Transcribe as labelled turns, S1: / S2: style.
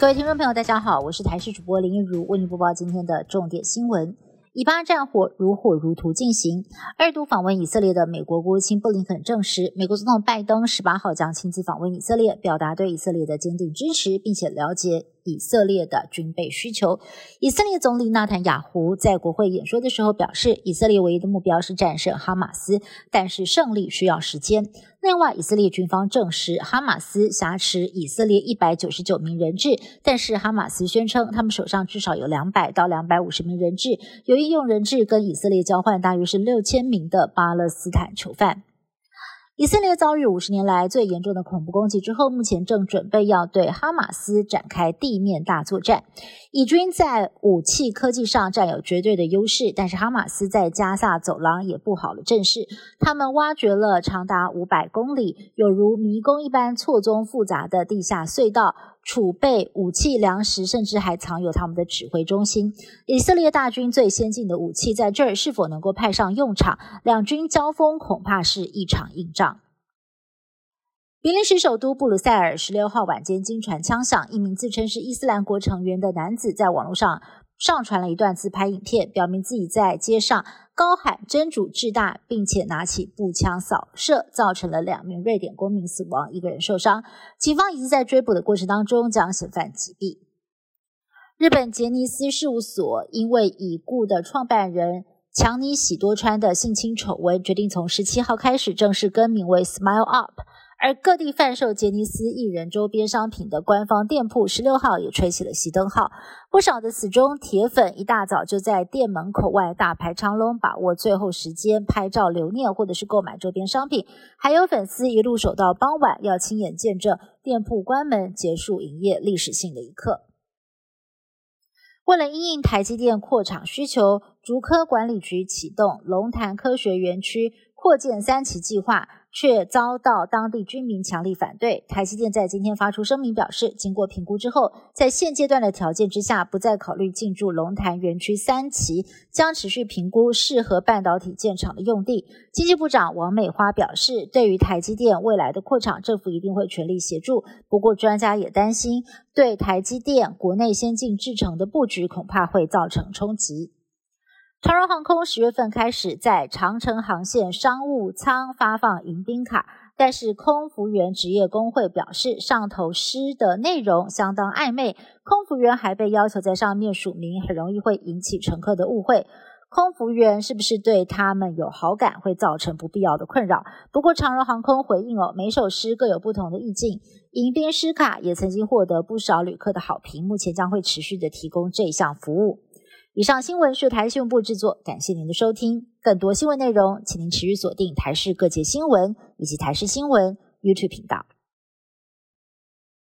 S1: 各位听众朋友，大家好，我是台视主播林一如，为您播报今天的重点新闻。以巴战火如火如荼进行。二度访问以色列的美国国务卿布林肯证实，美国总统拜登十八号将亲自访问以色列，表达对以色列的坚定支持，并且了解以色列的军备需求。以色列总理纳坦雅胡在国会演说的时候表示，以色列唯一的目标是战胜哈马斯，但是胜利需要时间。另外，以色列军方证实，哈马斯挟持以色列一百九十九名人质，但是哈马斯宣称，他们手上至少有两百到两百五十名人质，有意用人质跟以色列交换大约是六千名的巴勒斯坦囚犯。以色列遭遇五十年来最严重的恐怖攻击之后，目前正准备要对哈马斯展开地面大作战。以军在武器科技上占有绝对的优势，但是哈马斯在加萨走廊也布好了阵势。他们挖掘了长达五百公里、有如迷宫一般错综复杂的地下隧道。储备武器、粮食，甚至还藏有他们的指挥中心。以色列大军最先进的武器在这儿是否能够派上用场？两军交锋恐怕是一场硬仗。比利时首都布鲁塞尔十六号晚间惊传枪响，一名自称是伊斯兰国成员的男子在网络上。上传了一段自拍影片，表明自己在街上高喊“真主至大”，并且拿起步枪扫射，造成了两名瑞典公民死亡，一个人受伤。警方已经在追捕的过程当中将嫌犯击毙。日本杰尼斯事务所因为已故的创办人强尼喜多川的性侵丑闻，决定从十七号开始正式更名为 Smile Up。而各地贩售杰尼斯艺人周边商品的官方店铺，十六号也吹起了熄灯号。不少的死忠铁粉一大早就在店门口外大排长龙，把握最后时间拍照留念，或者是购买周边商品。还有粉丝一路守到傍晚，要亲眼见证店铺关门结束营业历史性的一刻。为了因应台积电扩厂需求，竹科管理局启动龙潭科学园区扩建三期计划。却遭到当地居民强力反对。台积电在今天发出声明表示，经过评估之后，在现阶段的条件之下，不再考虑进驻龙潭园区三期，将持续评估适合半导体建厂的用地。经济部长王美花表示，对于台积电未来的扩厂，政府一定会全力协助。不过，专家也担心，对台积电国内先进制程的布局恐怕会造成冲击。长荣航空十月份开始在长城航线商务舱发放迎宾卡，但是空服员职业工会表示，上头诗的内容相当暧昧，空服员还被要求在上面署名，很容易会引起乘客的误会。空服员是不是对他们有好感，会造成不必要的困扰？不过长荣航空回应哦，每首诗各有不同的意境，迎宾诗卡也曾经获得不少旅客的好评，目前将会持续的提供这项服务。以上新闻是台新闻部制作，感谢您的收听。更多新闻内容，请您持续锁定台视各界新闻以及台视新闻 YouTube 频道。